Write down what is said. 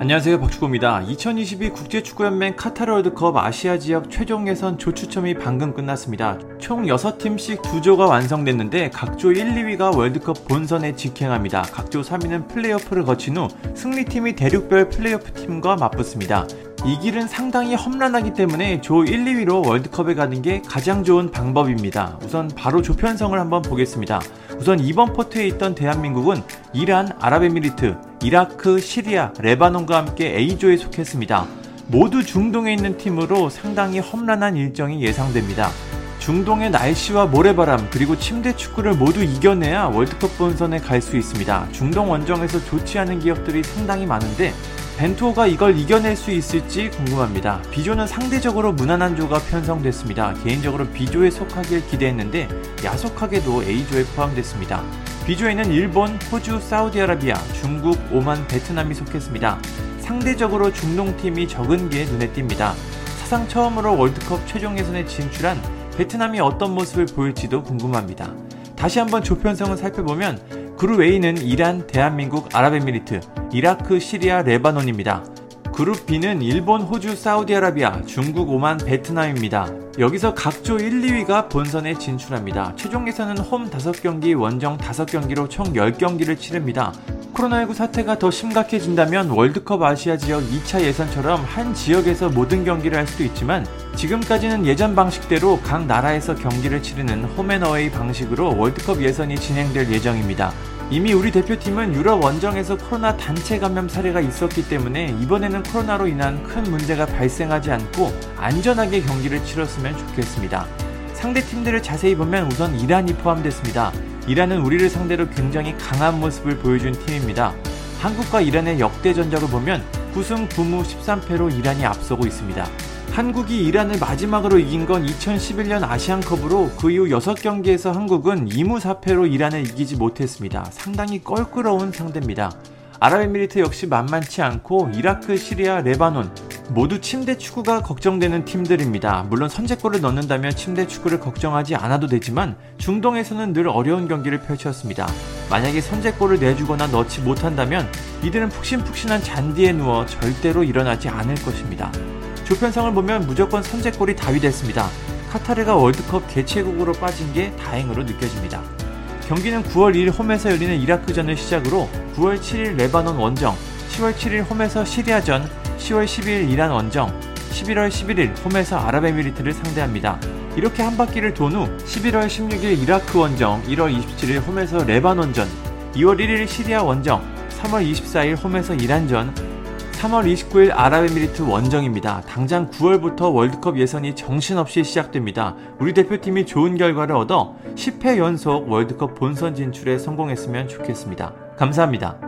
안녕하세요 박축구입니다. 2022 국제축구연맹 카타르 월드컵 아시아 지역 최종 예선 조 추첨이 방금 끝났습니다. 총 6팀씩 2조가 완성됐는데 각조 1, 2위가 월드컵 본선에 직행합니다. 각조 3위는 플레이오프를 거친 후 승리팀이 대륙별 플레이오프 팀과 맞붙습니다. 이 길은 상당히 험난하기 때문에 조 1, 2위로 월드컵에 가는 게 가장 좋은 방법입니다. 우선 바로 조편성을 한번 보겠습니다. 우선 이번 포트에 있던 대한민국은 이란, 아랍에미리트, 이라크, 시리아, 레바논과 함께 A조에 속했습니다. 모두 중동에 있는 팀으로 상당히 험난한 일정이 예상됩니다. 중동의 날씨와 모래바람 그리고 침대 축구를 모두 이겨내야 월드컵 본선에 갈 수 있습니다. 중동 원정에서 좋지 않은 기업들이 상당히 많은데 벤투호가 이걸 이겨낼 수 있을지 궁금합니다. B조는 상대적으로 무난한 조가 편성됐습니다. 개인적으로 B조에 속하길 기대했는데 야속하게도 A조에 포함됐습니다. B조에는 일본, 호주, 사우디아라비아, 중국, 오만, 베트남이 속했습니다. 상대적으로 중동팀이 적은 게 눈에 띕니다. 사상 처음으로 월드컵 최종 예선에 진출한 베트남이 어떤 모습을 보일지도 궁금합니다. 다시 한번 조편성을 살펴보면 그룹 A는 이란, 대한민국, 아랍에미리트, 이라크, 시리아, 레바논입니다. 그룹 B는 일본, 호주, 사우디아라비아, 중국, 오만, 베트남입니다. 여기서 각조 1, 2위가 본선에 진출합니다. 최종 예선은 홈 5경기, 원정 5경기로 총 10경기를 치릅니다. 코로나19 사태가 더 심각해진다면 월드컵 아시아 지역 2차 예선처럼 한 지역에서 모든 경기를 할 수도 있지만 지금까지는 예전 방식대로 각 나라에서 경기를 치르는 홈앤어웨이 방식으로 월드컵 예선이 진행될 예정입니다. 이미 우리 대표팀은 유럽 원정에서 코로나 단체 감염 사례가 있었기 때문에 이번에는 코로나로 인한 큰 문제가 발생하지 않고 안전하게 경기를 치렀으면 좋겠습니다. 상대 팀들을 자세히 보면 우선 이란이 포함됐습니다. 이란은 우리를 상대로 굉장히 강한 모습을 보여준 팀입니다. 한국과 이란의 역대 전적을 보면 9승 9무 13패로 이란이 앞서고 있습니다. 한국이 이란을 마지막으로 이긴 건 2011년 아시안컵으로 그 이후 6경기에서 한국은 2무 4패로 이란을 이기지 못했습니다. 상당히 껄끄러운 상대입니다. 아랍에미리트 역시 만만치 않고 이라크, 시리아, 레바논 모두 침대 축구가 걱정되는 팀들입니다. 물론 선제골을 넣는다면 침대 축구를 걱정하지 않아도 되지만 중동에서는 늘 어려운 경기를 펼쳤습니다. 만약에 선제골을 내주거나 넣지 못한다면 이들은 푹신푹신한 잔디에 누워 절대로 일어나지 않을 것입니다. 조편성을 보면 무조건 선제골이 답이 됐습니다. 카타르가 월드컵 개최국으로 빠진 게 다행으로 느껴집니다. 경기는 9월 2일 홈에서 열리는 이라크전을 시작으로 9월 7일 레바논 원정, 10월 7일 홈에서 시리아전, 10월 12일 이란 원정, 11월 11일 홈에서 아랍에미리트를 상대합니다. 이렇게 한 바퀴를 돈 후 11월 16일 이라크 원정, 1월 27일 홈에서 레바논전, 2월 1일 시리아 원정, 3월 24일 홈에서 이란전, 3월 29일 아랍에미리트 원정입니다. 당장 9월부터 월드컵 예선이 정신없이 시작됩니다. 우리 대표팀이 좋은 결과를 얻어 10회 연속 월드컵 본선 진출에 성공했으면 좋겠습니다. 감사합니다.